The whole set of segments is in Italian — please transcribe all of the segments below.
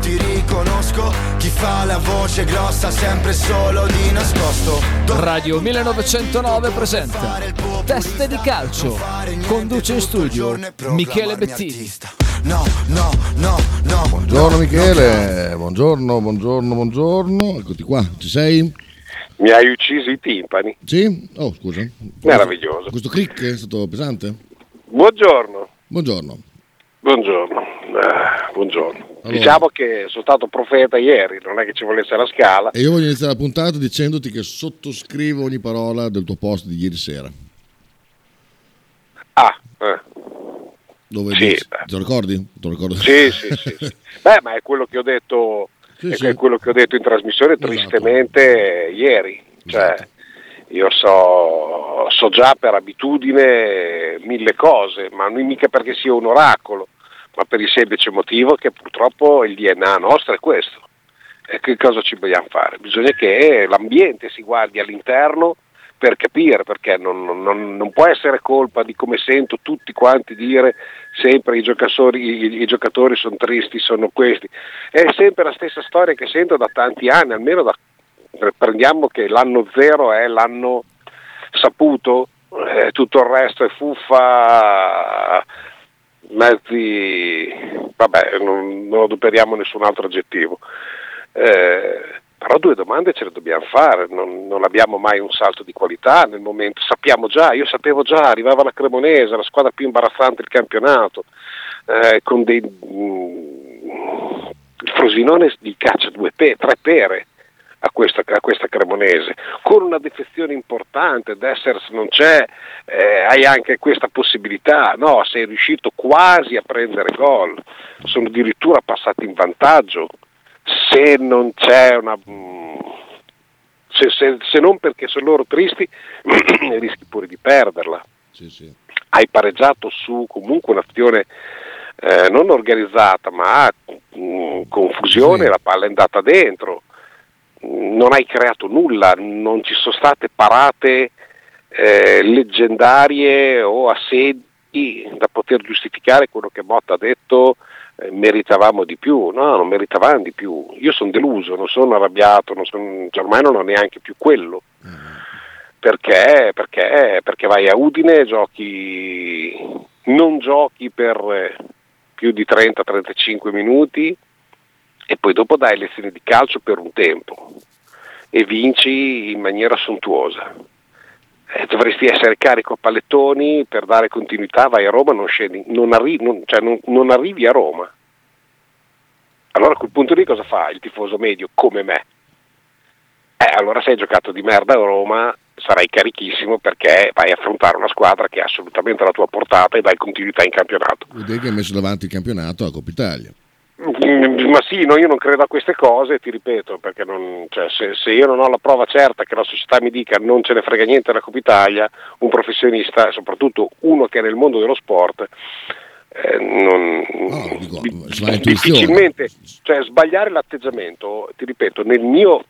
ti riconosco Chi fa la voce grossa sempre solo di nascosto Radio 1909 presenta Teste di calcio Conduce in studio Michele Bettini No, no, no, no Buongiorno Michele, buongiorno, buongiorno, buongiorno Eccoti qua, ci sei? Mi hai ucciso i timpani. Sì? Oh, scusa. Meraviglioso. Questo click è stato pesante? Buongiorno. Buongiorno. Buongiorno. Eh, buongiorno. Allora. Diciamo che sono stato profeta ieri, non è che ci volesse la scala. E io voglio iniziare la puntata dicendoti che sottoscrivo ogni parola del tuo post di ieri sera. Ah, eh. Dove sì, dici, te lo ricordi? Te lo ricordo. Sì, sì, sì, sì. Beh, ma è quello che ho detto sì, è sì. quello che ho detto in trasmissione esatto. tristemente ieri. Cioè, esatto. Io so, so, già per abitudine mille cose, ma non mica perché sia un oracolo, ma per il semplice motivo che purtroppo il DNA nostro è questo. E che cosa ci vogliamo fare? Bisogna che l'ambiente si guardi all'interno per capire, perché non, non, non, può essere colpa di come sento tutti quanti dire sempre i giocatori, i, i giocatori sono tristi, sono questi. È sempre la stessa storia che sento da tanti anni, almeno da, prendiamo che l'anno zero è l'anno saputo, eh, tutto il resto è fuffa, mezzi, vabbè, non, non adoperiamo nessun altro aggettivo. Eh, però due domande ce le dobbiamo fare, non, non, abbiamo mai un salto di qualità nel momento, sappiamo già, io sapevo già, arrivava la Cremonese, la squadra più imbarazzante del campionato, eh, con dei... Mm, il Frosinone gli caccia due pe- tre pere a questa, a questa, Cremonese, con una defezione importante, Dessers non c'è, eh, hai anche questa possibilità, no, sei riuscito quasi a prendere gol, sono addirittura passati in vantaggio, se non c'è una... Mm, se, se, se non perché sono loro tristi, rischi pure di perderla. Sì, sì. Hai pareggiato su comunque un'azione eh, non organizzata, ma mh, mm, confusione, sì. la palla è andata dentro, non hai creato nulla, non ci sono state parate eh, leggendarie o assedi da poter giustificare quello che Motta ha detto eh, meritavamo di più, no, non meritavamo di più. Io sono deluso, non sono arrabbiato, non sono, cioè ormai non ho neanche più quello. Perché? Perché? Perché vai a Udine, giochi, non giochi per eh, più di 30-35 minuti e poi dopo dai lezioni di calcio per un tempo e vinci in maniera sontuosa eh, dovresti essere carico a pallettoni per dare continuità, vai a Roma, non, scendi, non, arri- non, cioè non arrivi a Roma. Allora a quel punto lì cosa fa il tifoso medio come me? Eh, allora se hai giocato di merda a Roma sarai carichissimo perché vai a affrontare una squadra che è assolutamente alla tua portata e dai continuità in campionato. Dire che hai messo davanti il campionato a Coppa Italia. Mm, ma sì, no, io non credo a queste cose, ti ripeto, perché non, cioè, se, se, io non ho la prova certa che la società mi dica non ce ne frega niente della Coppa Italia, un professionista, soprattutto uno che è nel mondo dello sport, eh, non, no, dico, difficilmente, cioè, sbagliare l'atteggiamento, ti ripeto, nel mio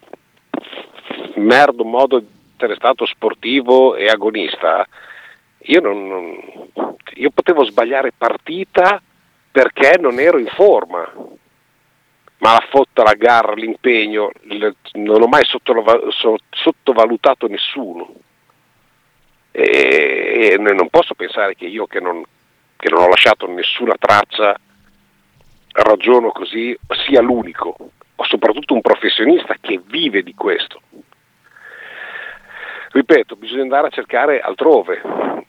merdo modo di essere stato sportivo e agonista, io, non, non, io potevo sbagliare partita perché non ero in forma. Ma la fotta, la gara, l'impegno, non ho mai sottovalutato nessuno. E non posso pensare che io che non, che non ho lasciato nessuna traccia ragiono così sia l'unico, o soprattutto un professionista che vive di questo. Ripeto, bisogna andare a cercare altrove.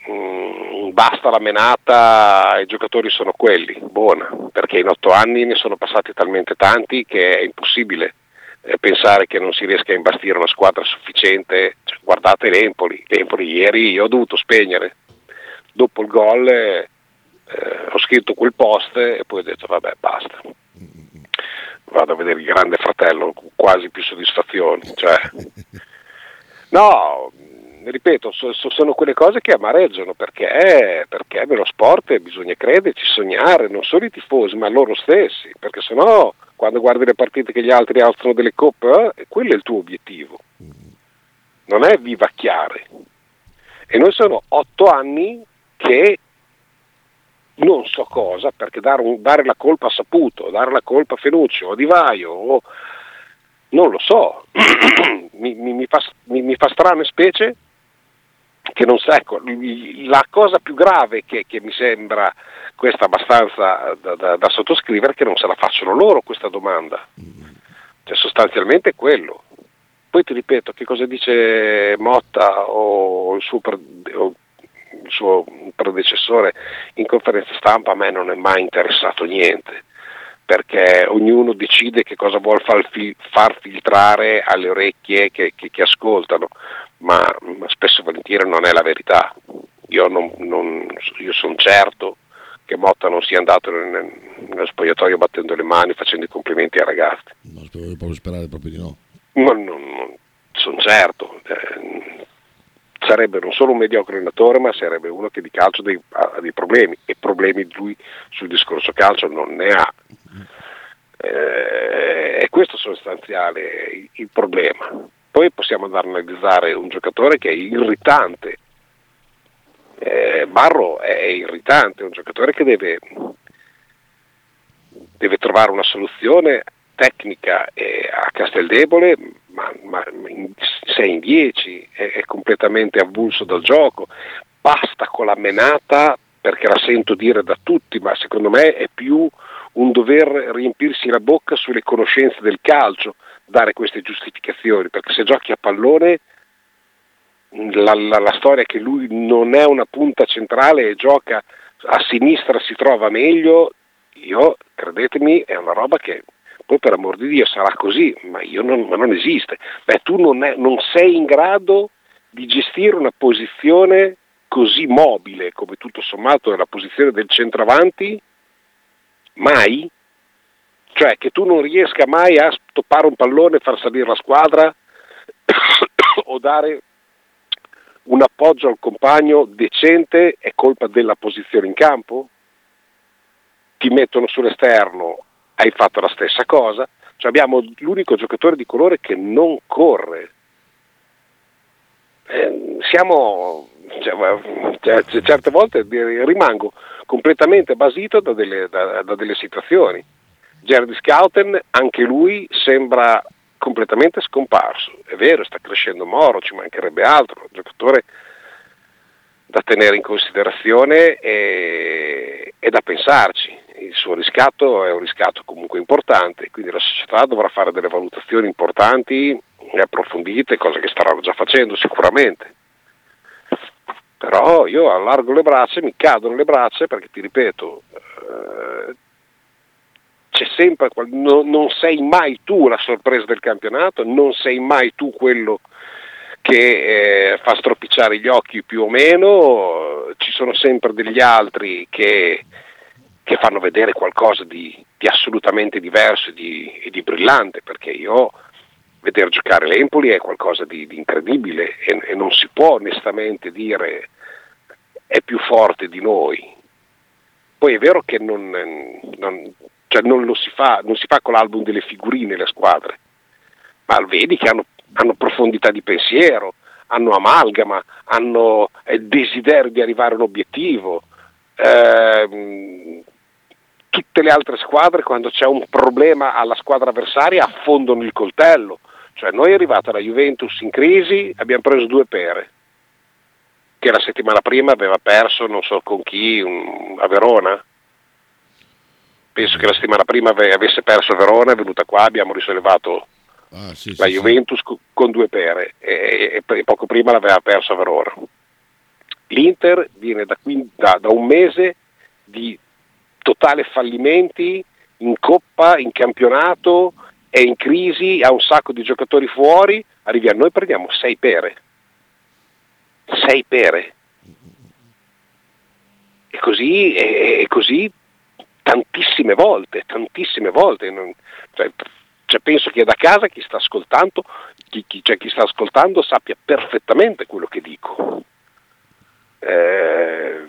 Mm, basta la menata, i giocatori sono quelli, buona, perché in otto anni ne sono passati talmente tanti che è impossibile eh, pensare che non si riesca a imbastire una squadra sufficiente. Cioè, guardate l'Empoli, l'Empoli ieri io ho dovuto spegnere. Dopo il gol eh, ho scritto quel post e poi ho detto vabbè basta. Vado a vedere il grande fratello con quasi più soddisfazioni. Cioè, No, ripeto, so, so, sono quelle cose che amareggiano perché, perché nello sport bisogna crederci, sognare, non solo i tifosi, ma loro stessi, perché sennò quando guardi le partite che gli altri alzano delle coppe, eh, quello è il tuo obiettivo, non è vivacchiare. E noi sono otto anni che non so cosa, perché dare, un, dare, la colpa a Saputo, dare la colpa a Fenuccio o Di Vaio, o, non lo so, mi, mi, mi, fa, mi, fa, strano e specie che non sa, ecco, la cosa più grave che, che mi sembra questa abbastanza da, da, da, sottoscrivere è che non se la facciano loro questa domanda, cioè sostanzialmente è quello. Poi ti ripeto, che cosa dice Motta o il suo, o il suo predecessore in conferenza stampa a me non è mai interessato niente perché ognuno decide che cosa vuole far, far filtrare alle orecchie che, che, che ascoltano, ma, ma, spesso e volentieri non è la verità. Io, io sono certo che Motta non sia andato nel, nello spogliatoio battendo le mani, facendo i complimenti ai ragazzi. No, proprio sperare proprio di no. Ma non, non sono certo. Eh, sarebbe non solo un mediocre allenatore, ma sarebbe uno che di calcio dei, ha dei problemi e problemi lui sul discorso calcio non ne ha. Eh, e questo sostanziale il, il problema. Poi possiamo andare a analizzare un giocatore che è irritante. Eh, Barro è irritante, è un giocatore che deve, deve trovare una soluzione tecnica eh, a Casteldebole, ma, ma in 6 in 10, è, è, completamente avulso dal gioco. Basta con la menata, perché la sento dire da tutti, ma secondo me è più un dover riempirsi la bocca sulle conoscenze del calcio, dare queste giustificazioni, perché se giochi a pallone la, la, la storia è che lui non è una punta centrale e gioca a sinistra si trova meglio, io credetemi è una roba che poi per amor di Dio sarà così, ma, non, ma non, esiste. Beh, tu non, è, non sei in grado di gestire una posizione così mobile come tutto sommato è la posizione del centravanti? Mai? Cioè che tu non riesca mai a stoppare un pallone e far salire la squadra o dare un appoggio al compagno decente è colpa della posizione in campo? Ti mettono sull'esterno hai fatto la stessa cosa, cioè abbiamo l'unico giocatore di colore che non corre. Eh, siamo, cioè, cioè, certe volte rimango completamente basito da delle, da, da delle situazioni. Gerdy Scouten, anche lui sembra completamente scomparso. È vero, sta crescendo Moro, ci mancherebbe altro, un giocatore da tenere in considerazione e, e da pensarci il suo riscatto è un riscatto comunque importante, quindi la società dovrà fare delle valutazioni importanti e approfondite, cosa che starà già facendo sicuramente. Però io allargo le braccia, mi cadono le braccia perché ti ripeto, eh, c'è sempre, no, non sei mai tu la sorpresa del campionato, non sei mai tu quello che eh, fa stropicciare gli occhi più o meno, ci sono sempre degli altri che che fanno vedere qualcosa di, di assolutamente diverso e di, e di, brillante, perché io vedere giocare l'Empoli è qualcosa di, di incredibile e, e, non si può onestamente dire è più forte di noi. Poi è vero che non, non, cioè non si fa, non si fa con l'album delle figurine le squadre, ma vedi che hanno, hanno profondità di pensiero, hanno amalgama, hanno eh, desiderio di arrivare a un obiettivo. Eh, tutte le altre squadre quando c'è un problema alla squadra avversaria affondano il coltello. Cioè noi è arrivata la Juventus in crisi, abbiamo preso due pere, che la settimana prima aveva perso non so con chi, un, a Verona. Penso che la settimana prima avesse perso a Verona, è venuta qua, abbiamo risollevato ah, sì, la sì, Juventus sì. con due pere e, e, poco prima l'aveva perso a Verona. L'Inter viene da, da, da un mese di totale fallimenti in coppa, in campionato, è in crisi, ha un sacco di giocatori fuori, arrivi a noi prendiamo sei pere. Sei pere. E così, e così tantissime volte, tantissime volte. Cioè, cioè penso che da casa chi sta ascoltando, chi, chi, cioè chi sta ascoltando sappia perfettamente quello che dico. Eh,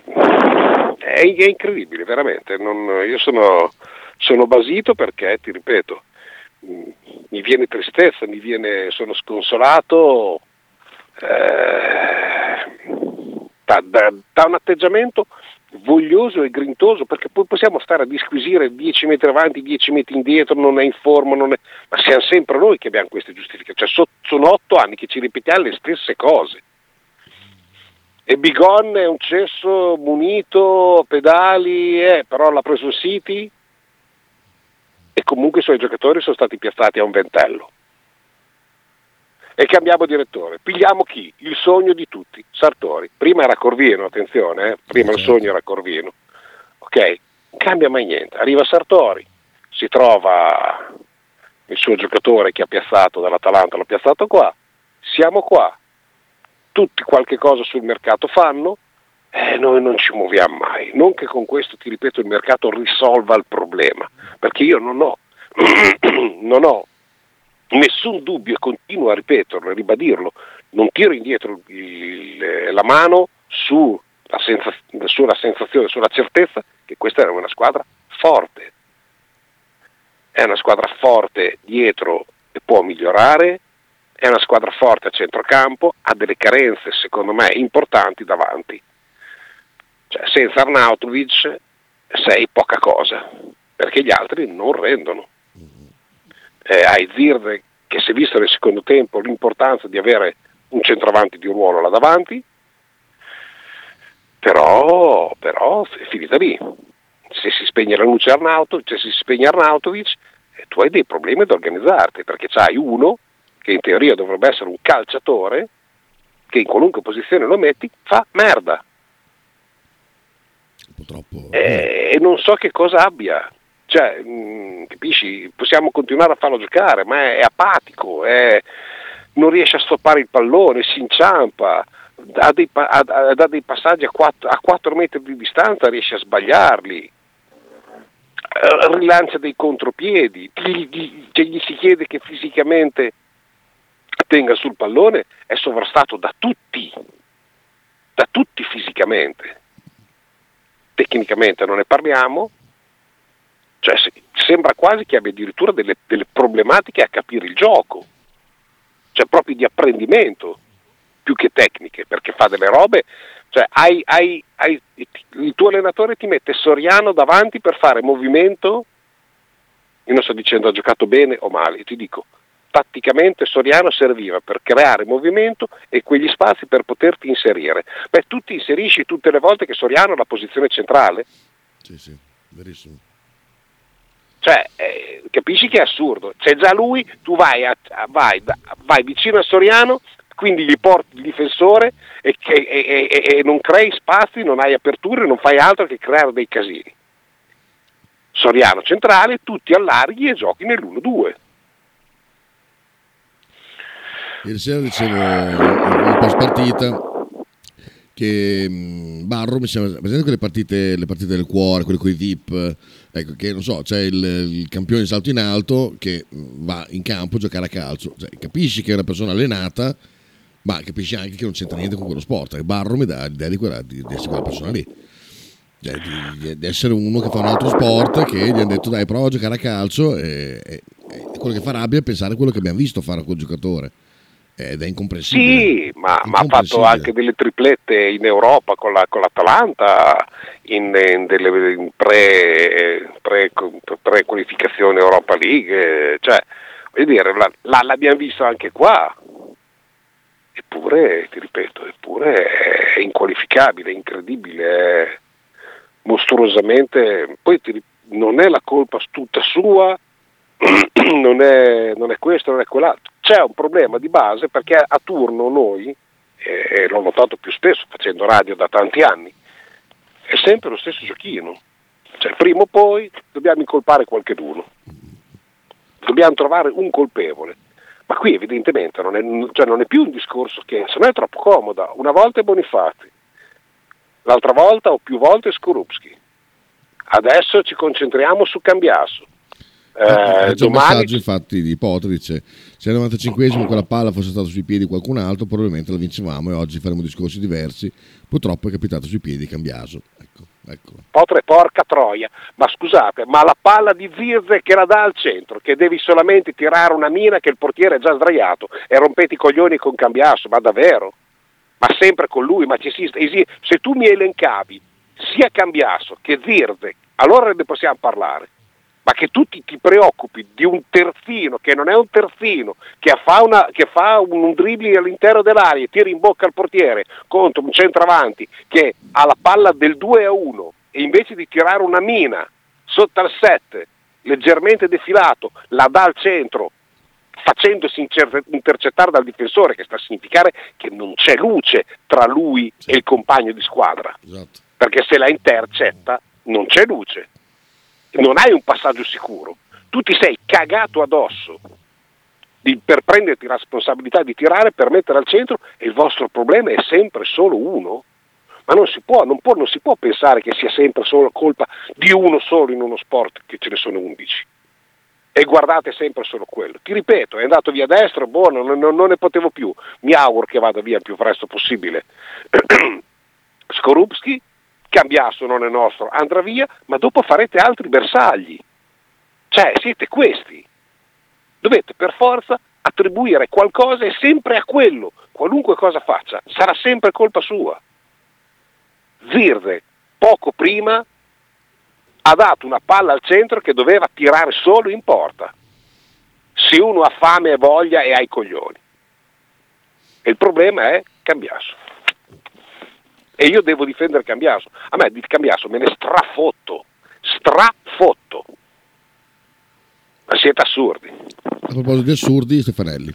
è, è, incredibile, veramente. Non, io sono, sono, basito perché, ti ripeto, mi viene tristezza, mi viene, sono sconsolato eh, da, da, da, un atteggiamento voglioso e grintoso perché poi possiamo stare a disquisire 10 metri avanti, 10 metri indietro, non è in forma, non è... ma siamo sempre noi che abbiamo queste giustificazioni, cioè, sono otto anni che ci ripetiamo le stesse cose. E Bigon è un cesso munito, pedali, eh, però l'ha preso il City e comunque i suoi giocatori sono stati piazzati a un ventello e cambiamo direttore. Pigliamo chi? Il sogno di tutti, Sartori. Prima era Corvino, attenzione, eh? prima il sogno era Corvino. Ok, non cambia mai niente. Arriva Sartori, si trova il suo giocatore che ha piazzato dall'Atalanta, l'ha piazzato qua, siamo qua, tutti qualche cosa sul mercato fanno, eh, noi non ci muoviamo mai. Non che con questo, ti ripeto, il mercato risolva il problema, perché io non ho, non ho nessun dubbio e continuo a ripeterlo, a ribadirlo, non tiro indietro il, la mano sulla, senza, sulla sensazione, sulla certezza che questa è una squadra forte. È una squadra forte dietro e può migliorare, è una squadra forte a centrocampo, ha delle carenze secondo me importanti davanti. Cioè, senza Arnautovic sei poca cosa, perché gli altri non rendono eh, ai Zirde che si è visto nel secondo tempo l'importanza di avere un centravanti di ruolo là davanti, però, però è finita lì. Se si spegne la luce Arnautovic, se si spegne Arnautovic, eh, tu hai dei problemi ad organizzarti, perché c'hai uno che in teoria dovrebbe essere un calciatore, che in qualunque posizione lo metti, fa merda. Purtroppo. Eh, e non so che cosa abbia. Cioè, mh, mm, capisci? Possiamo continuare a farlo giocare, ma è, è apatico, è, non riesce a stoppare il pallone, si inciampa, ha dei, ha, ha dei passaggi a 4, a 4 metri di distanza, riesce a sbagliarli eh, rilancia dei contropiedi, gli, gli, cioè gli, si chiede che fisicamente tenga sul pallone, è sovrastato da tutti, da tutti fisicamente. Tecnicamente non ne parliamo, cioè, sembra quasi che abbia addirittura delle, delle problematiche a capire il gioco, cioè proprio di apprendimento più che tecniche, perché fa delle robe, cioè hai, hai, hai, il tuo allenatore ti mette Soriano davanti per fare movimento, io non sto dicendo ha giocato bene o male, ti dico, tatticamente Soriano serviva per creare movimento e quegli spazi per poterti inserire. Beh, tu ti inserisci tutte le volte che Soriano ha la posizione centrale? Sì, sì, verissimo. Cioè, eh, capisci che è assurdo? C'è già lui, tu vai, a, vai, vai vicino a Soriano, quindi gli porti il difensore e, e, e, e, non crei spazi, non hai aperture, non fai altro che creare dei casini. Soriano centrale, tutti allarghi e giochi nell'1-2. Ieri sera dicevo in post partita che mm, Barro mi sembra presente quelle partite, le partite del cuore, quelle con i VIP ecco che non so c'è il, il, campione di salto in alto che mm, va in campo a giocare a calcio. Cioè, capisci che è una persona allenata ma capisci anche che non c'entra niente con quello sport. E Barro mi dà l'idea di, quella, di, di essere quella persona lì. Cioè, di, di, essere uno che fa un altro sport che gli hanno detto dai prova a giocare a calcio e, e, e quello che fa rabbia è pensare a quello che abbiamo visto fare a quel giocatore ed è incomprensibile. Sì, ma, ma, ha fatto anche delle triplette in Europa con, la, con l'Atalanta in, in delle in pre, pre, pre, qualificazione Europa League, cioè, voglio dire, la, la, l'abbiamo visto anche qua. Eppure, ti ripeto, eppure è inqualificabile, è incredibile, è mostruosamente. Poi ti, non è la colpa tutta sua, non è, non è questo, non è quell'altro. C'è un problema di base perché a turno noi, e l'ho notato più spesso facendo radio da tanti anni, è sempre lo stesso giochino. Cioè, prima o poi dobbiamo incolpare qualcheduno, dobbiamo trovare un colpevole. Ma qui evidentemente non è, cioè non è più un discorso che se no è troppo comoda. Una volta è Bonifati, l'altra volta o più volte Skorupski. Adesso ci concentriamo su Cambiasso. Eh, c'è domani... un messaggio infatti di Potter dice se al 95esimo quella palla fosse stata sui piedi di qualcun altro probabilmente la vincevamo e oggi faremo discorsi diversi purtroppo è capitato sui piedi di Cambiaso ecco, ecco. Potre porca troia ma scusate ma la palla di Zirze che la dà al centro che devi solamente tirare una mina che il portiere è già sdraiato e rompete i coglioni con Cambiaso ma davvero ma sempre con lui ma ci si, se tu mi elencavi sia Cambiasso che Zirze, allora ne possiamo parlare. Ma che tu ti, ti, preoccupi di un terzino che non è un terzino, che fa, una, che fa un, un dribbling all'interno dell'aria e tira in bocca al portiere contro un centravanti che ha la palla del 2 a 1 e invece di tirare una mina sotto al 7, leggermente defilato, la dà al centro, facendosi intercettare dal difensore, che sta a significare che non c'è luce tra lui e il compagno di squadra. Esatto. Perché se la intercetta non c'è luce, non hai un passaggio sicuro. Tu ti sei cagato addosso di, per prenderti la responsabilità di tirare, per mettere al centro e il vostro problema è sempre solo uno. Ma non si, può, non, può, non si può pensare che sia sempre solo colpa di uno solo in uno sport, che ce ne sono undici e guardate sempre solo quello. Ti ripeto, è andato via a destra, buono, non, non, ne potevo più. Mi auguro che vada via il più presto possibile. Skorupski, Cambiasso non è nostro, andrà via, ma dopo farete altri bersagli. Cioè, siete questi. Dovete per forza attribuire qualcosa e sempre a quello, qualunque cosa faccia, sarà sempre colpa sua. Zirde, poco prima, ha dato una palla al centro che doveva tirare solo in porta. Se uno ha fame e voglia e ha i coglioni. E il problema è Cambiasso. E io devo difendere Cambiasso. A me di Cambiasso me ne strafotto. Strafotto. Ma siete assurdi. A proposito di assurdi, Stefanelli.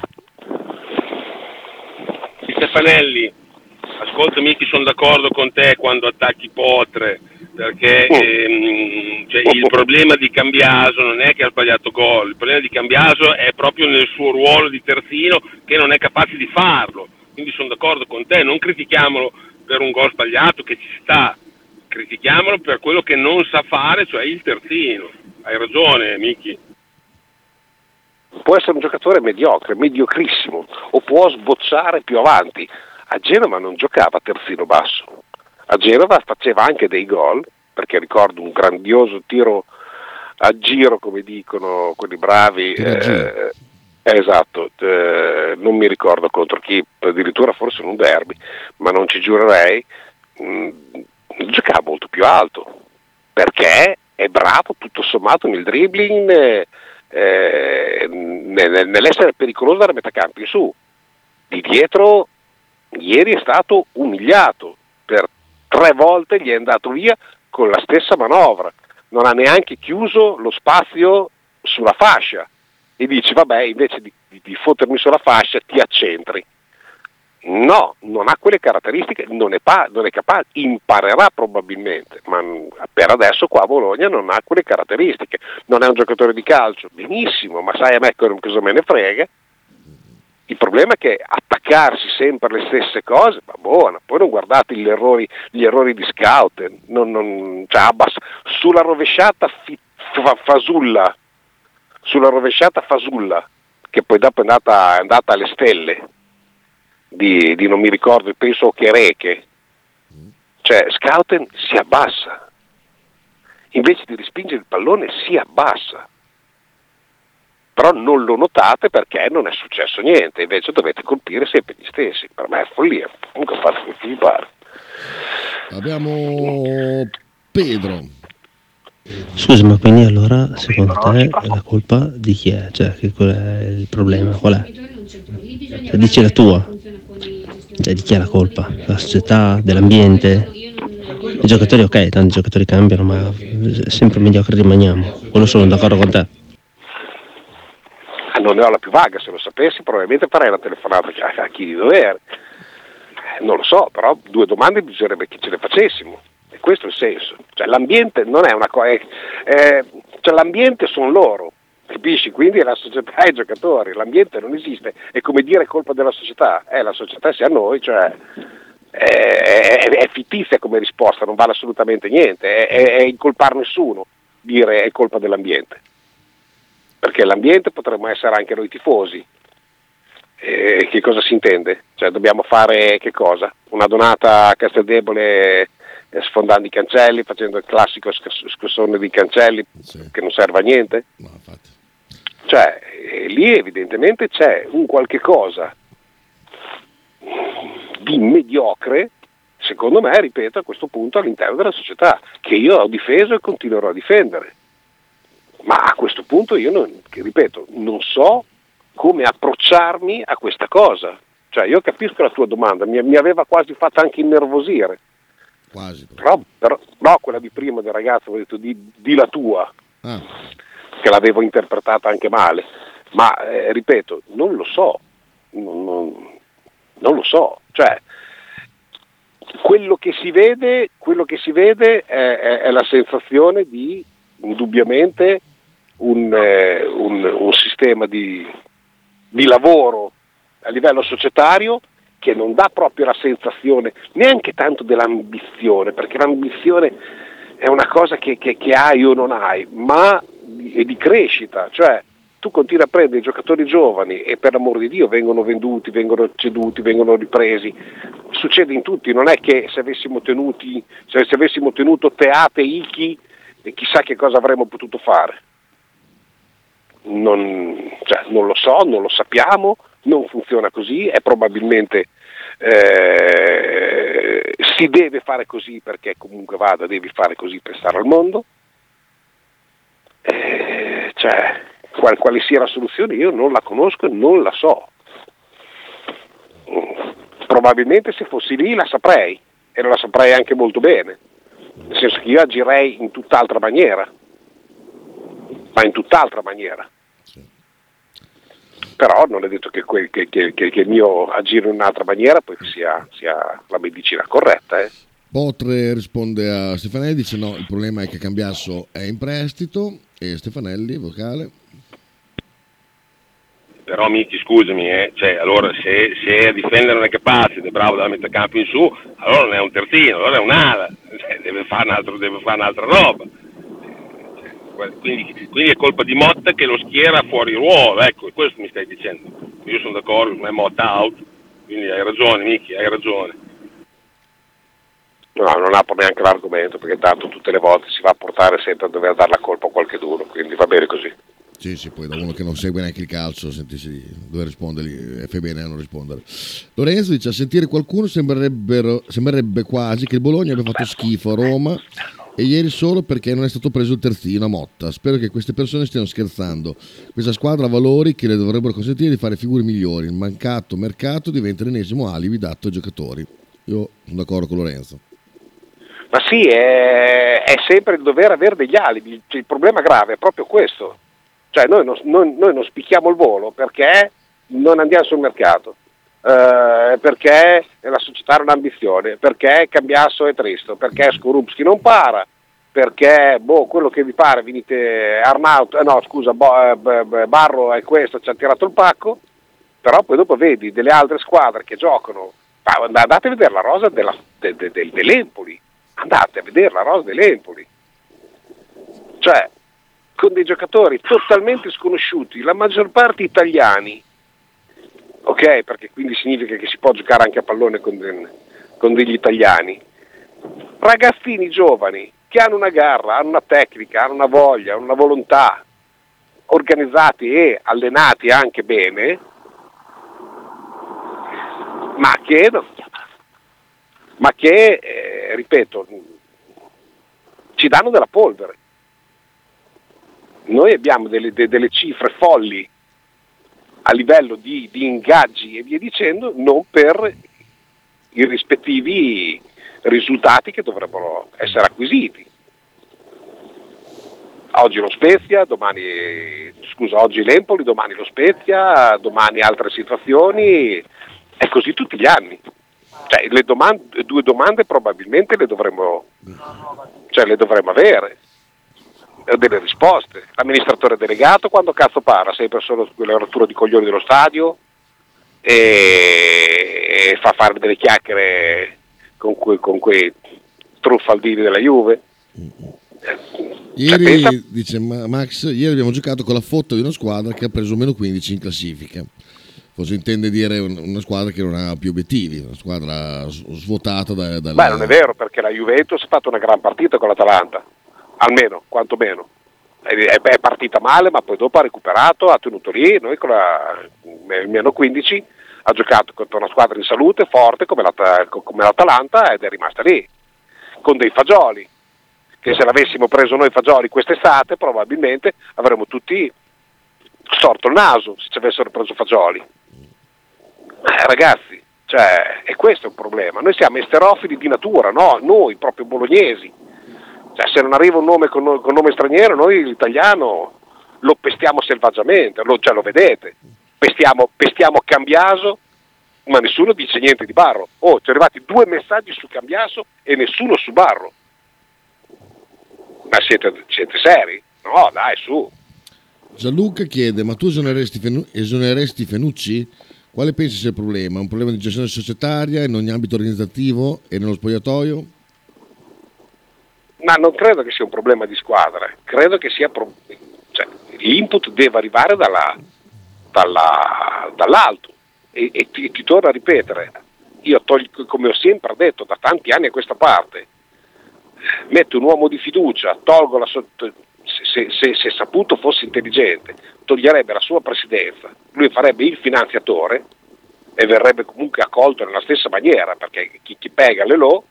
Stefanelli, ascolta Miki, sono d'accordo con te quando attacchi Potre perché oh. ehm, cioè, il problema di Cambiaso non è che ha sbagliato gol, il problema di Cambiaso è proprio nel suo ruolo di terzino che non è capace di farlo. Quindi sono d'accordo con te, non critichiamolo per un gol sbagliato che ci sta, critichiamolo per quello che non sa fare, cioè il terzino. Hai ragione, Miki. Può essere un giocatore mediocre, mediocrissimo, o può sbocciare più avanti. A Genova non giocava terzino basso a Genova faceva anche dei gol, perché ricordo un grandioso tiro a giro, come dicono quelli bravi. Eh, esatto, eh, non mi ricordo contro chi, addirittura forse in un derby, ma non ci giurerei. Mh, mm, giocava molto più alto, perché è bravo tutto sommato nel dribbling, eh, eh nell'essere pericoloso dalla metà campo in su. Di dietro ieri è stato umiliato per tre volte gli è andato via con la stessa manovra, non ha neanche chiuso lo spazio sulla fascia e dice vabbè invece di, di, di fottermi sulla fascia ti accentri. No, non ha quelle caratteristiche, non è, pa- non è, capace, imparerà probabilmente, ma per adesso qua a Bologna non ha quelle caratteristiche. Non è un giocatore di calcio, benissimo, ma sai a me cosa me ne frega, il problema è che attaccarsi sempre alle stesse cose va buona, poi non guardate gli errori, gli errori di scout, non, non, cioè sulla rovesciata fi, fa, fasulla, sulla rovesciata fasulla, che poi dopo è andata, è andata alle stelle, di, di, non mi ricordo, penso che Reche, cioè Scouten si abbassa, invece di respingere il pallone si abbassa però non lo notate perché non è successo niente, invece dovete colpire sempre gli stessi, per me è follia, comunque fate quel che vi pare. Abbiamo Pedro. Scusa, ma quindi allora secondo te la colpa di chi è? Cioè, che qual è il problema? Qual è? Cioè, dici la tua. Cioè, di chi è la colpa? La società? Dell'ambiente? I giocatori ok, tanti giocatori cambiano, ma sempre mediocri rimaniamo. Quello sono d'accordo con te non ne ho la più vaga, se lo sapessi probabilmente farei una telefonata a, chi di dovere. Non lo so, però due domande bisognerebbe che ce le facessimo. Questo è il senso. Cioè, l'ambiente non è una cosa. Eh, cioè, l'ambiente sono loro, capisci? Quindi è la società e i giocatori. L'ambiente non esiste. È come dire colpa della società. Eh, la società sia noi, cioè. È, è, è, fittizia come risposta, non vale assolutamente niente, è, è incolpare nessuno dire è colpa dell'ambiente perché l'ambiente potremmo essere anche noi tifosi. E che cosa si intende? Cioè dobbiamo fare che cosa? Una donata a Casteldebole eh, sfondando i cancelli, facendo il classico scossone di cancelli sì. che non serve a niente? No, cioè, eh, lì evidentemente c'è un qualche cosa di mediocre secondo me, ripeto, a questo punto all'interno della società, che io ho difeso e continuerò a difendere. Ma a questo punto io, non, ripeto, non so come approcciarmi a questa cosa. Cioè, io capisco la tua domanda, mi, mi aveva quasi fatto anche innervosire. Quasi. Però, però, no, quella di prima del ragazzo, ho detto di, di la tua, Ah, che l'avevo interpretata anche male. Ma eh, ripeto, non lo so, non, non- non lo so. Cioè, quello che si vede, quello che si vede è, è- è la sensazione di indubbiamente un, eh, un- un sistema di, di lavoro a livello societario che non dà proprio la sensazione neanche tanto dell'ambizione, perché l'ambizione è una cosa che, che- che hai o non hai, ma è di crescita, cioè tu continui a prendere i giocatori giovani e per l'amor di Dio vengono venduti, vengono ceduti, vengono ripresi. Succede in tutti, non è che se avessimo, tenuti, se, se avessimo tenuto Teate Ichi eh, chissà che cosa avremmo potuto fare. Non, cioè, non lo so, non lo sappiamo, non funziona così, è probabilmente eh, si deve fare così perché comunque vada, devi fare così per stare al mondo. Eh, cioè, qual- quale sia la soluzione io non la conosco e non la so. Probabilmente se fossi lì la saprei e la saprei anche molto bene, nel senso che io agirei in tutt'altra maniera, ma in tutt'altra maniera. Però non è detto che, que- che- che- che- che il mio agire in un'altra maniera poi sia, sia la medicina corretta. eh. Potre risponde a Stefanelli, dice no, il problema è che Cambiasso è in prestito e Stefanelli, vocale. Però Miki, scusami, eh, cioè, allora se, se a difendere non è capace ed è bravo dalla metà campo in su, allora non è un terzino, allora è un'ala, cioè, deve, fare un altro- deve fare un'altra roba. Quindi, quindi è colpa di Motta che lo schiera fuori ruolo, ecco, è questo mi stai dicendo. Io sono d'accordo, ma è Motta out, quindi hai ragione Miki, hai ragione. No, non apro neanche l'argomento perché tanto tutte le volte si va a portare sempre a dover dare la colpa a qualcuno, quindi va bene così. Sì, sì, poi da uno che non segue neanche il calcio, sentirsi dove rispondergli, e fai bene a non rispondere. Lorenzo dice, a sentire qualcuno sembrerebbe quasi che il Bologna abbia fatto schifo a Roma e ieri solo perché non è stato preso il terzino a Motta. Spero che queste persone stiano scherzando. Questa squadra ha valori che le dovrebbero consentire di fare figure migliori. Il mancato mercato diventa l'ennesimo alibi dato ai giocatori. Io sono d'accordo con Lorenzo. Ma sì, è, è sempre il dover avere degli alibi, Cioè, il problema grave è proprio questo. Cioè noi non, noi- noi non spicchiamo il volo perché non andiamo sul mercato, eh, perché la società non ha ambizione, perché Cambiasso è tristo, perché Skorupski non para, perché boh, quello che vi pare, venite Arnaut, eh, no scusa, Bo- eh, Barro è questo, ci ha tirato il pacco, però poi dopo vedi delle altre squadre che giocano, ma andate a vedere la rosa della- de- de- del- dell'Empoli, andate a vedere la rosa dell'Empoli, cioè con dei giocatori totalmente sconosciuti, la maggior parte italiani, ok, perché quindi significa che si può giocare anche a pallone con, con degli italiani, ragazzini giovani che hanno una garra, hanno una tecnica, hanno una voglia, hanno una volontà, organizzati e allenati anche bene, ma che, ma che eh, ripeto, ci danno della polvere. Noi abbiamo delle, de- delle cifre folli a livello di, di ingaggi e via dicendo, non per i rispettivi risultati che dovrebbero essere acquisiti. Oggi lo Spezia, domani, scusa, oggi l'Empoli, domani lo Spezia, domani altre situazioni, è così tutti gli anni. Cioè, le domande- due domande probabilmente le dovremmo, cioè, le dovremmo avere, delle risposte. L'amministratore delegato quando cazzo parla? Sempre solo quella rottura di coglioni dello stadio e, fa fare delle chiacchiere con, que- con quei truffaldini della Juve. Ieri, pensa- dice Ma- Max, ieri abbiamo giocato con la foto di una squadra che ha preso meno 15 in classifica. Forse intende dire un- una squadra che non ha più obiettivi, una squadra svuotata da, dalla... Beh, non è vero perché la Juventus ha fatto una gran partita con l'Atalanta, almeno, quantomeno. È, partita male, ma poi dopo ha recuperato, ha tenuto lì. Noi con la meno 15 ha giocato contro una squadra in salute forte come, l'At- come l'Atalanta ed è rimasta lì, con dei fagioli, che se l'avessimo preso noi fagioli quest'estate probabilmente avremmo tutti storto il naso se ci avessero preso fagioli. Eh, ragazzi, cioè, è questo il problema. Noi siamo esterofili di natura, no? Noi, proprio bolognesi. Cioè, se non arriva un nome con, con nome straniero, noi l'italiano lo pestiamo selvaggiamente, lo, cioè, lo vedete. Pestiamo, pestiamo Cambiaso, ma nessuno dice niente di Barro. Oh, ci sono arrivati due messaggi su Cambiaso e nessuno su Barro. Ma siete, siete seri? No, dai, su. Gianluca chiede, ma tu esoneresti, Fenu- esoneresti Fenucci? Quale pensi sia il problema? Un problema di gestione societaria in ogni ambito organizzativo e nello spogliatoio? Ma non credo che sia un problema di squadra, credo che sia pro- cioè, l'input deve arrivare dalla, dalla, dall'alto e, e, ti, ti, torno a ripetere, io tolgo, come ho sempre detto da tanti anni a questa parte, metto un uomo di fiducia, tolgo la sotto, se, se, se saputo fosse intelligente, toglierebbe la sua presidenza, lui farebbe il finanziatore e verrebbe comunque accolto nella stessa maniera, perché chi, chi pega le lo,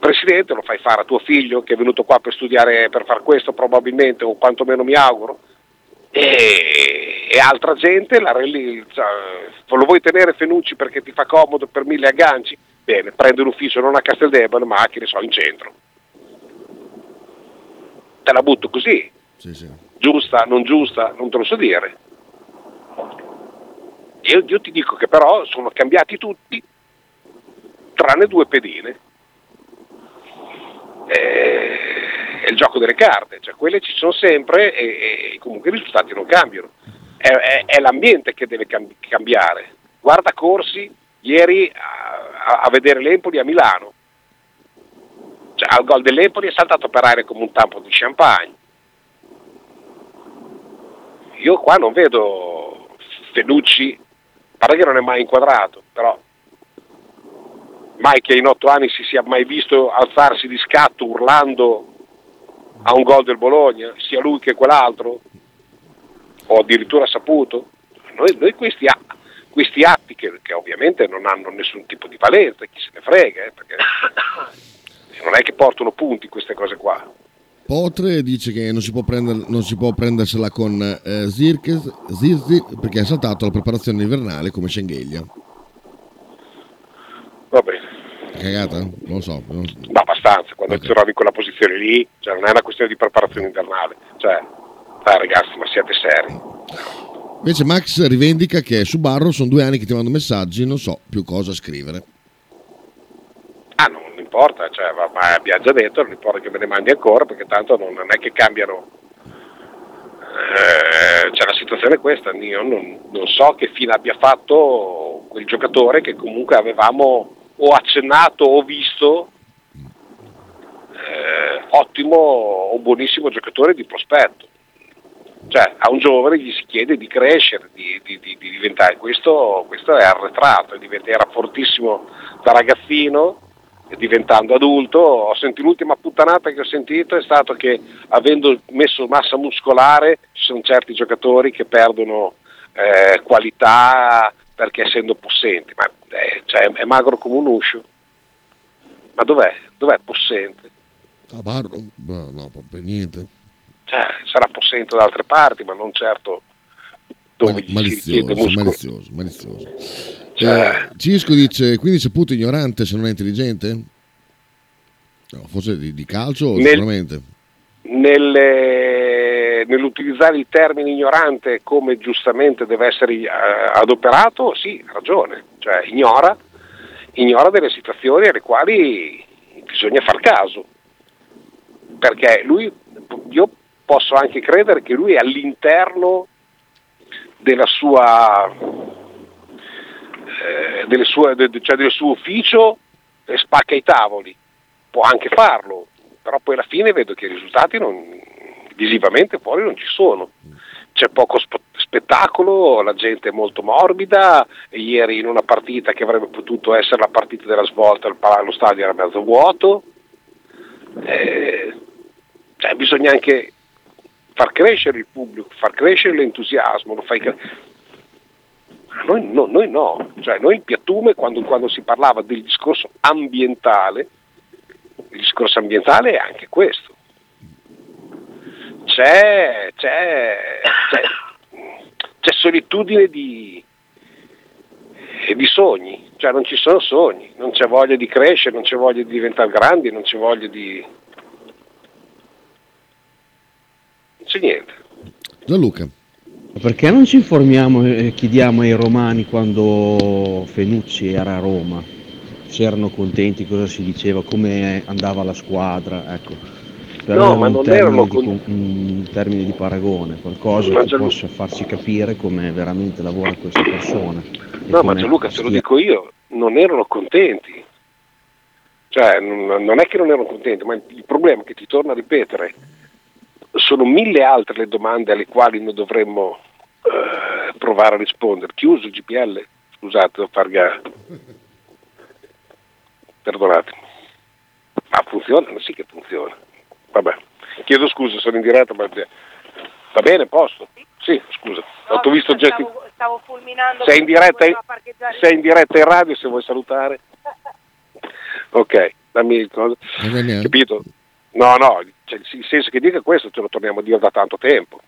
presidente lo fai fare a tuo figlio che è venuto qua per studiare, per fare questo probabilmente, o quantomeno mi auguro, e, e altra gente la, cioè, lo vuoi tenere Fenucci perché ti fa comodo per mille agganci? Bene, prende un ufficio non a Casteldebano ma che ne so in centro. Te la butto così. Sì, sì. Giusta, non giusta, non te lo so dire. Io, io ti dico che però sono cambiati tutti, tranne due pedine. Eh, è il gioco delle carte, cioè quelle ci sono sempre e, e comunque i risultati non cambiano. È, è, è l'ambiente che deve cambiare. Guarda Corsi ieri a, a vedere l'Empoli a Milano. Cioè, al gol dell'Empoli è saltato per aria come un tampo di champagne. Io qua non vedo Fenucci, pare che non è mai inquadrato, però mai che in otto anni si sia mai visto alzarsi di scatto urlando a un gol del Bologna, sia lui che quell'altro, o addirittura saputo. Noi, noi questi, questi, atti che, che, ovviamente non hanno nessun tipo di valenza, chi se ne frega, eh, perché non è che portano punti queste cose qua. Potre dice che non si può, prender, non si può prendersela con eh, Zirkes, Zirzi perché ha saltato la preparazione invernale come Schengelia. Va bene. Cagata? Non lo so. Non... Ma abbastanza, quando okay. ti trovi in quella posizione lì, cioè non è una questione di preparazione invernale. Cioè, dai ragazzi, ma siete seri. Invece Max rivendica che su Barro sono due anni che ti mando messaggi, non so più cosa scrivere. Ah, non importa, cioè, ma abbiamo già detto, non importa che me ne mandi ancora, perché tanto non, non è che cambiano. Eh, cioè la situazione è questa, io non, non so che fine abbia fatto quel giocatore che comunque avevamo o accennato o visto eh, ottimo o buonissimo giocatore di prospetto. Cioè a un giovane gli si chiede di crescere, di, di, di, di diventare, questo, questo, è arretrato, era fortissimo da ragazzino, diventando adulto, ho sentito l'ultima puttanata che ho sentito è stato che avendo messo massa muscolare ci sono certi giocatori che perdono eh, qualità perché essendo possenti, ma eh, cioè, è magro come un uscio. Ma dov'è? Dov'è possente? A Barro? No, no, proprio niente. Cioè, sarà possente da altre parti, ma non certo malizioso, malizioso, malizioso. Cioè... Eh, Cisco dice, quindi sei puto ignorante se non è intelligente? No, forse di, di calcio Nel, sicuramente. Nelle nell'utilizzare il termine ignorante come giustamente deve essere eh, adoperato, sì, ha ragione, cioè ignora, ignora delle situazioni alle quali bisogna far caso, perché lui, io posso anche credere che lui è all'interno della sua, eh, sue, de, cioè del suo ufficio e spacca i tavoli, può anche farlo, però poi alla fine vedo che i risultati non, visivamente fuori non ci sono. C'è poco sp- spettacolo, la gente è molto morbida, ieri in una partita che avrebbe potuto essere la partita della svolta, il, lo stadio era mezzo vuoto, eh, cioè bisogna anche far crescere il pubblico, far crescere l'entusiasmo, cre- Noi no, noi no. Cioè, noi in Piattume quando, quando si parlava del discorso ambientale, il discorso ambientale è anche questo. C'è, c'è, c'è, c'è solitudine di, di sogni, cioè non ci sono sogni, non c'è voglia di crescere, non c'è voglia di diventare grandi, non c'è voglia di... non c'è niente. Gianluca. Perché non ci informiamo e chiediamo ai romani quando Fenucci era a Roma? Se erano contenti, cosa si diceva, come andava la squadra, ecco. No, ma un non erano con- un termine di paragone, qualcosa Ma che Gianlu- possa farci capire come veramente lavora questa persona. No, ma Gianluca, te lo dico io, non erano contenti. Cioè, non non è che non erano contenti, ma il problema è che ti torno a ripetere, sono mille altre le domande alle quali noi dovremmo eh, provare a rispondere. Chiuso il GPL? Scusate, devo far gara. Perdonatemi. Ma funziona? Sì che funziona. Vabbè, chiedo scusa, sono in diretta, ma va bene, posto? Sì, scusa, ho visto gesti... Stavo, stavo fulminando. Sei in, diretta in, sei in diretta in radio se vuoi salutare. Ok, dammi il cosa. Capito? No, no, cioè, il senso che dica questo ce lo torniamo a dire da tanto tempo.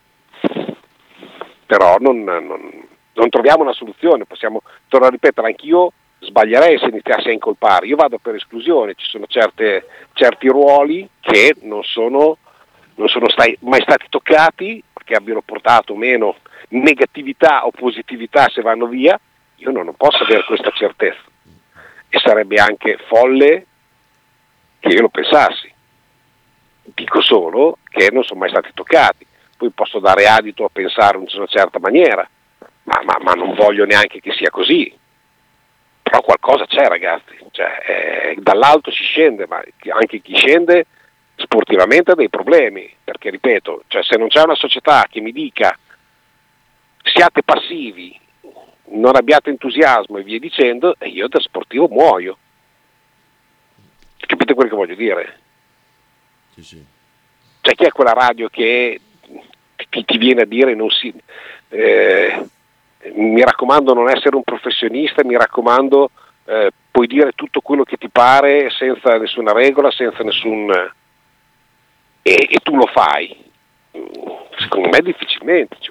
Però non, non- non troviamo una soluzione, possiamo tornare a ripetere, anch'io sbaglierei se iniziassi a incolpare, io vado per esclusione, ci sono certe- certi ruoli che non sono, non sono stai- mai stati toccati, che abbiano portato meno negatività o positività se vanno via, io non posso avere questa certezza e sarebbe anche folle che io lo pensassi. Dico solo che non sono mai stati toccati, poi posso dare adito a pensare in una certa maniera, ma, ma- ma non voglio neanche che sia così. Però qualcosa c'è ragazzi, cioè, eh, dall'alto si scende, ma anche chi scende sportivamente ha dei problemi, perché ripeto, cioè, se non c'è una società che mi dica siate passivi, non abbiate entusiasmo e via dicendo, e io da sportivo muoio. Capite quello che voglio dire? Cioè chi è quella radio che ti, ti viene a dire non si, eh, mi raccomando non essere un professionista, mi raccomando eh, puoi dire tutto quello che ti pare senza nessuna regola, senza nessun... e, e tu lo fai. Secondo me difficilmente, ci,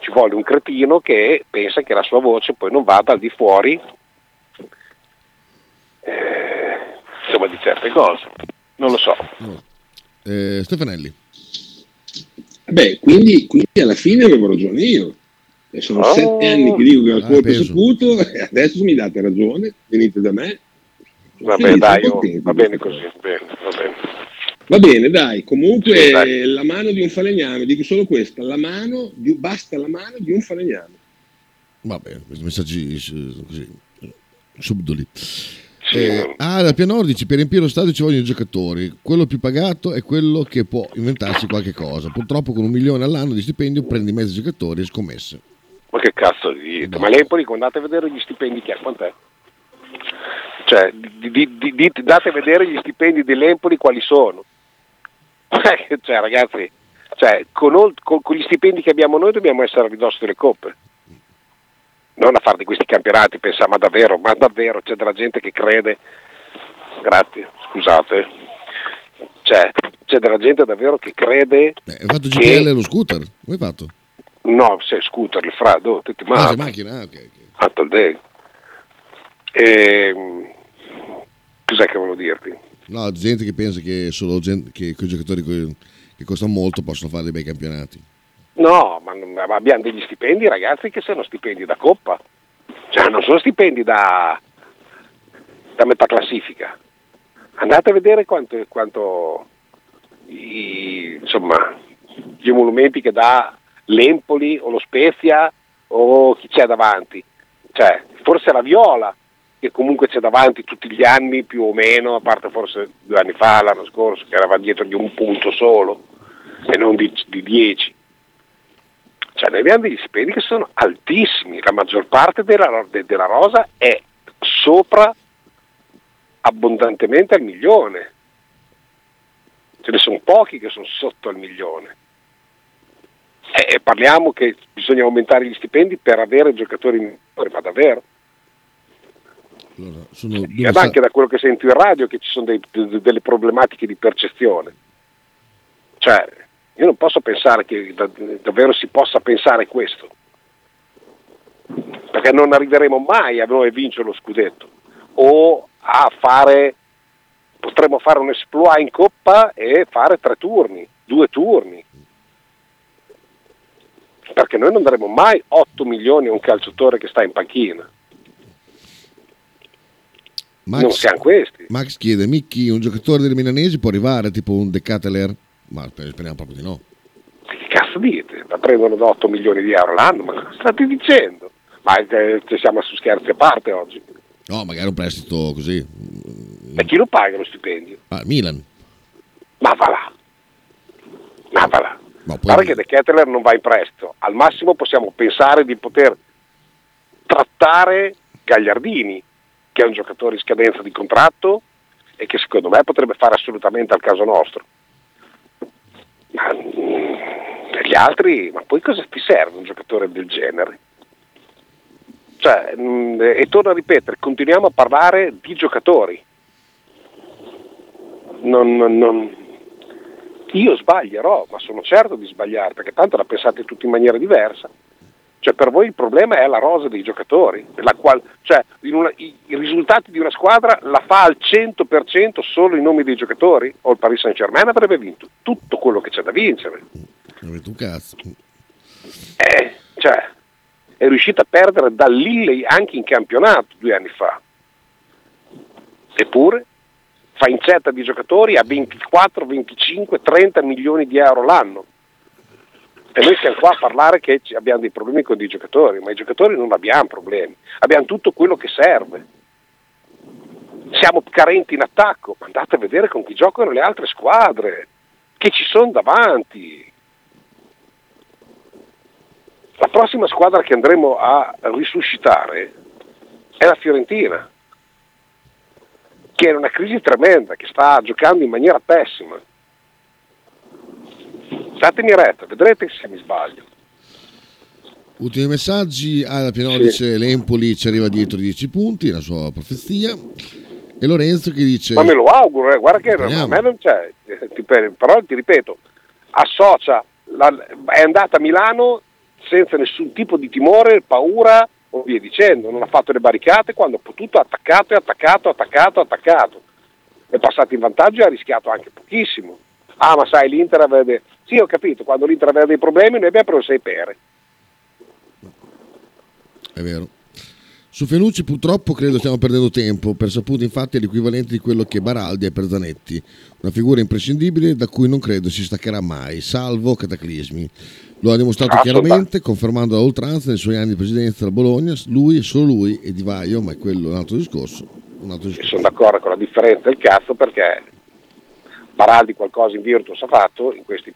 ci vuole un cretino che pensa che la sua voce poi non vada al di fuori eh, insomma, di certe cose. Non lo so. Eh, Stefanelli. Beh, quindi, quindi alla fine avevo ragione io. E sono Oh. sette anni che dico che la Ah, saputo e adesso mi date ragione, venite da me. Vabbè, dai, oh, va bene così, bene, va bene. Va bene, dai, comunque Sì, dai. la mano di un falegname, dico solo questa, la mano di- basta la mano di un falegname. Vabbè, questi messaggi eh, così subdoli. Eh, ah, da dici per riempire lo stadio ci vogliono i giocatori. Quello più pagato è quello che può inventarsi qualche cosa. Purtroppo con un milione all'anno di stipendio prendi mezzi giocatori e scommesse. Ma che cazzo dite? Ma l'Empoli, andate a vedere gli stipendi che ha, quant'è? Cioè, di- di- di- date a vedere gli stipendi dell'Empoli quali sono. cioè, ragazzi, cioè, con, con- con gli stipendi che abbiamo noi dobbiamo essere a ridosso delle coppe. Non a fare di questi campionati, pensare, ma davvero, ma davvero c'è della gente che crede. Grazie, scusate. Cioè, c'è della gente davvero che crede Eh, hai fatto che- GPL e lo scooter? Come hai fatto? No, sei scooter, il frado, tutti Ah, male. sei macchina? Ah, ok. Fatto il day. Ehm, cos'è che volevo dirti? No, gente che pensa che solo gente, che quei giocatori que- che costano molto possono fare dei bei campionati. No, ma, ma abbiamo degli stipendi ragazzi che sono stipendi da coppa, cioè non sono stipendi da, da metà classifica. Andate a vedere quanto, quanto i- insomma, gli emolumenti che dà l'Empoli o lo Spezia o chi c'è davanti. Cioè, forse la Viola, che comunque c'è davanti tutti gli anni più o meno, a parte forse due anni fa, l'anno scorso, che eravamo dietro di un punto solo e non di, di dieci. Cioè noi abbiamo degli stipendi che sono altissimi, la maggior parte della, de- della rosa è sopra abbondantemente al milione. Ce ne sono pochi che sono sotto al milione. E, e parliamo che bisogna aumentare gli stipendi per avere giocatori giocatori, ma davvero? Allora, sono Ed due anche da quello che sento in radio che ci sono dei- de- delle problematiche di percezione. Cioè, io non posso pensare che da- davvero si possa pensare questo. Perché non arriveremo mai a noi vincere lo scudetto. O a fare, potremmo fare un esploit in coppa e fare tre turni, due turni. Perché noi non daremo mai 8 milioni a un calciatore che sta in panchina. Max, non siamo questi. Max chiede, Micchi, un giocatore delle milanesi può arrivare tipo un De Catteler? Ma sper- speriamo proprio di no. Che cazzo dite? La prendono da 8 milioni di euro l'anno? Ma cosa state dicendo? Ma eh, ci siamo su scherzi a parte oggi. No, magari un prestito così. E chi lo paga lo stipendio? Ah, Milan. Ma va là. Ma poi- Guarda che De Ketteler non va in prestito. Al massimo possiamo pensare di poter trattare Gagliardini, che è un giocatore in scadenza di contratto e che secondo me potrebbe fare assolutamente al caso nostro. Ma mm, per gli altri, ma poi cosa ti serve un giocatore del genere? Cioè, mm, e torno a ripetere, continuiamo a parlare di giocatori. Non, non- non- io sbaglierò, ma sono certo di sbagliare, perché tanto la pensate tutti in maniera diversa. Cioè per voi il problema è la rosa dei giocatori, la qual- cioè una- i, i risultati di una squadra la fa al 100% solo i nomi dei giocatori? O il Paris Saint Germain avrebbe vinto tutto quello che c'è da vincere. Non avete un cazzo. Eh, cioè, è riuscita a perdere dall'Illey anche in campionato due anni fa. Eppure fa incetta di giocatori a 24, 25, 30 milioni di euro l'anno. E noi siamo qua a parlare che abbiamo dei problemi con i giocatori, ma i giocatori non abbiamo problemi, abbiamo tutto quello che serve. Siamo carenti in attacco, andate a vedere con chi giocano le altre squadre, che ci sono davanti. La prossima squadra che andremo a risuscitare è la Fiorentina, che è una crisi tremenda, che sta giocando in maniera pessima. Datemi retta, vedrete se mi sbaglio. Ultimi messaggi. Ala Piano dice l'Empoli ci arriva dietro 10 punti, la sua profezia. E Lorenzo che dice... Ma me lo auguro, eh, guarda che a me non c'è. Eh, Però ti ripeto, associa, la- è andata a Milano senza nessun tipo di timore, paura o via dicendo, non ha fatto le barricate quando ha potuto, ha attaccato, e attaccato, attaccato, attaccato. È passato in vantaggio e ha rischiato anche pochissimo. Ah, ma sai, l'Inter aveva... Sì, ho capito, quando l'Inter aveva dei problemi noi abbiamo preso 6 pere. È vero. Su Fenucci purtroppo credo stiamo perdendo tempo, per saputo infatti è l'equivalente di quello che Baraldi è per Zanetti, una figura imprescindibile da cui non credo si staccherà mai, salvo cataclismi. Lo ha dimostrato chiaramente, confermando a oltranza nei suoi anni di presidenza della Bologna, lui e solo lui e Di Vaio, ma è quello un altro discorso. Un altro discorso. sono d'accordo con la differenza del cazzo perché Baraldi qualcosa in Virtus ha fatto in questi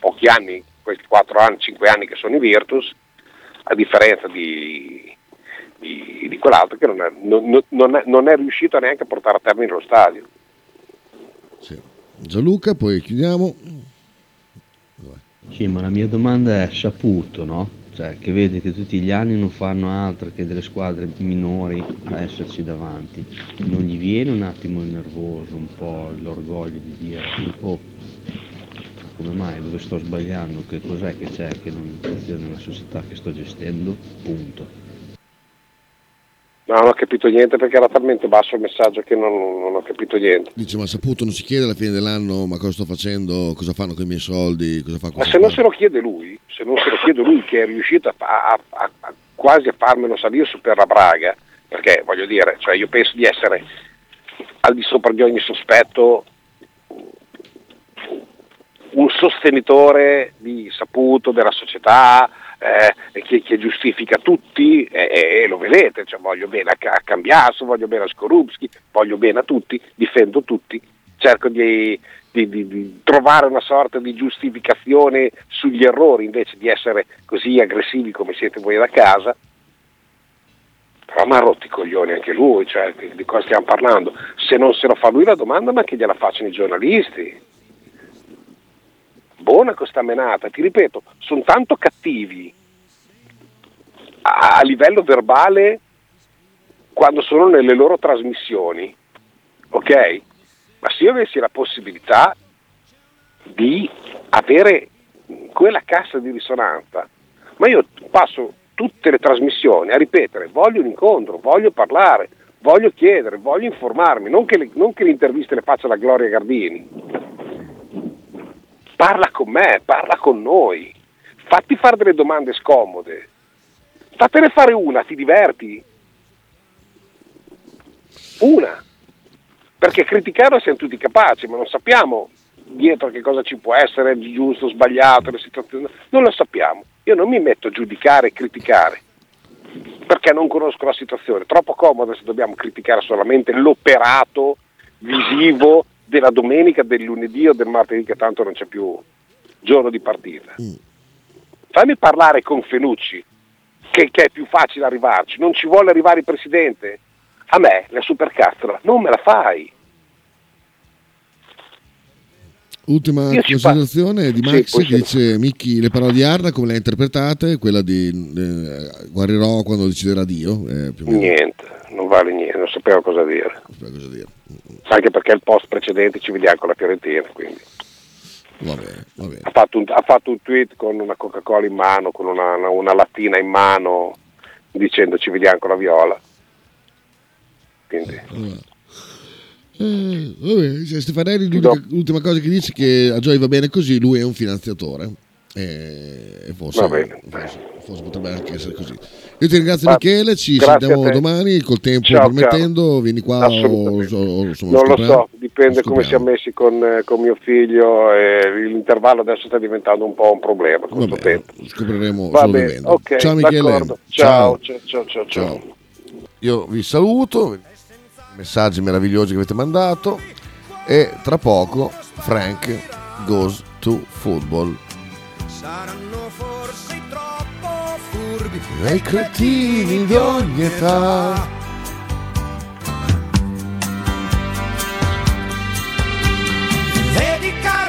pochi anni, questi 4 anni, 5 anni che sono in Virtus, a differenza di, di- di quell'altro che non è, non- non è- non è riuscito neanche a portare a termine lo stadio. Gianluca, poi chiudiamo. Sì, ma la mia domanda è saputo, no? Cioè, che vede che tutti gli anni non fanno altro che delle squadre minori a esserci davanti. Non gli viene un attimo il nervoso, un po' l'orgoglio di dire, oh, come mai, dove sto sbagliando, che cos'è che c'è che non funziona nella società che sto gestendo? Punto. No, non ho capito niente perché era talmente basso il messaggio che non, non ho capito niente. Dice, ma saputo non si chiede alla fine dell'anno, ma cosa sto facendo, cosa fanno con i miei soldi, cosa fa Ma se non qua?" se lo chiede lui, se non se lo chiede lui che è riuscito a, a- a- a- quasi a farmelo salire su per la Braga, perché voglio dire, cioè io penso di essere al di sopra di ogni sospetto un sostenitore di saputo della società eh, che, che giustifica tutti e, e lo vedete, cioè voglio bene a, a Cambiaso, voglio bene a Skorupski, voglio bene a tutti, difendo tutti, cerco di, di- di- di trovare una sorta di giustificazione sugli errori invece di essere così aggressivi come siete voi da casa. Però mi ha rotto i coglioni anche lui, cioè di cosa stiamo parlando? Se non se lo fa lui la domanda, ma che gliela facciano i giornalisti? Buona questa menata, ti ripeto, sono tanto cattivi a, livello verbale quando sono nelle loro trasmissioni, ok? Ma se io avessi la possibilità di avere quella cassa di risonanza, ma io passo tutte le trasmissioni a ripetere, voglio un incontro, voglio parlare, voglio chiedere, voglio informarmi, non che le, non che le interviste le faccia la Gloria Gardini. Parla con me, parla con noi, fatti fare delle domande scomode, fatene fare una, ti diverti? Una. Perché criticarlo siamo tutti capaci, ma non sappiamo dietro che cosa ci può essere, giusto, sbagliato, le situazioni, non lo sappiamo. Io non mi metto a giudicare e criticare, perché non conosco la situazione. Troppo comodo se dobbiamo criticare solamente l'operato visivo della domenica, del lunedì o del martedì, che tanto non c'è più giorno di partita. Fammi parlare con Fenucci, che, che è più facile arrivarci. Non ci vuole arrivare il presidente? A me la supercazzola non me la fai. Ultima Io considerazione di Sì, Max poi che dice Micchi le parole di Arda come le ha interpretate quella di eh, guarirò quando deciderà Dio eh. Niente, non vale niente, non sapevo cosa dire. Non so cosa dire. Anche perché il post precedente ci vediamo con la Fiorentina, quindi. va bene va bene Ha fatto, un, ha fatto un tweet con una Coca-Cola in mano, con una, una- lattina in mano, dicendo ci vediamo con la viola. Quindi, Allora. Eh, vabbè, cioè, Stefanelli l'unica- l'ultima cosa che dice è che a Joy va bene così lui è un finanziatore e, e forse, Va bene. forse, forse potrebbe anche essere così. Io ti ringrazio Va- Michele ci sentiamo domani col tempo Ciao, permettendo vieni qua o, o- o- insomma, non lo so, dipende come siamo messi con, eh, con mio figlio e l'intervallo adesso sta diventando un po' un problema con questo tempo. scopriremo Va solo bene, vivendo. ok, ciao Michele. d'accordo. Ciao, ciao, ciao, ciao, ciao. io vi saluto messaggi meravigliosi che avete mandato e tra poco Frank goes to football. Saranno forse ai cretini di ogni età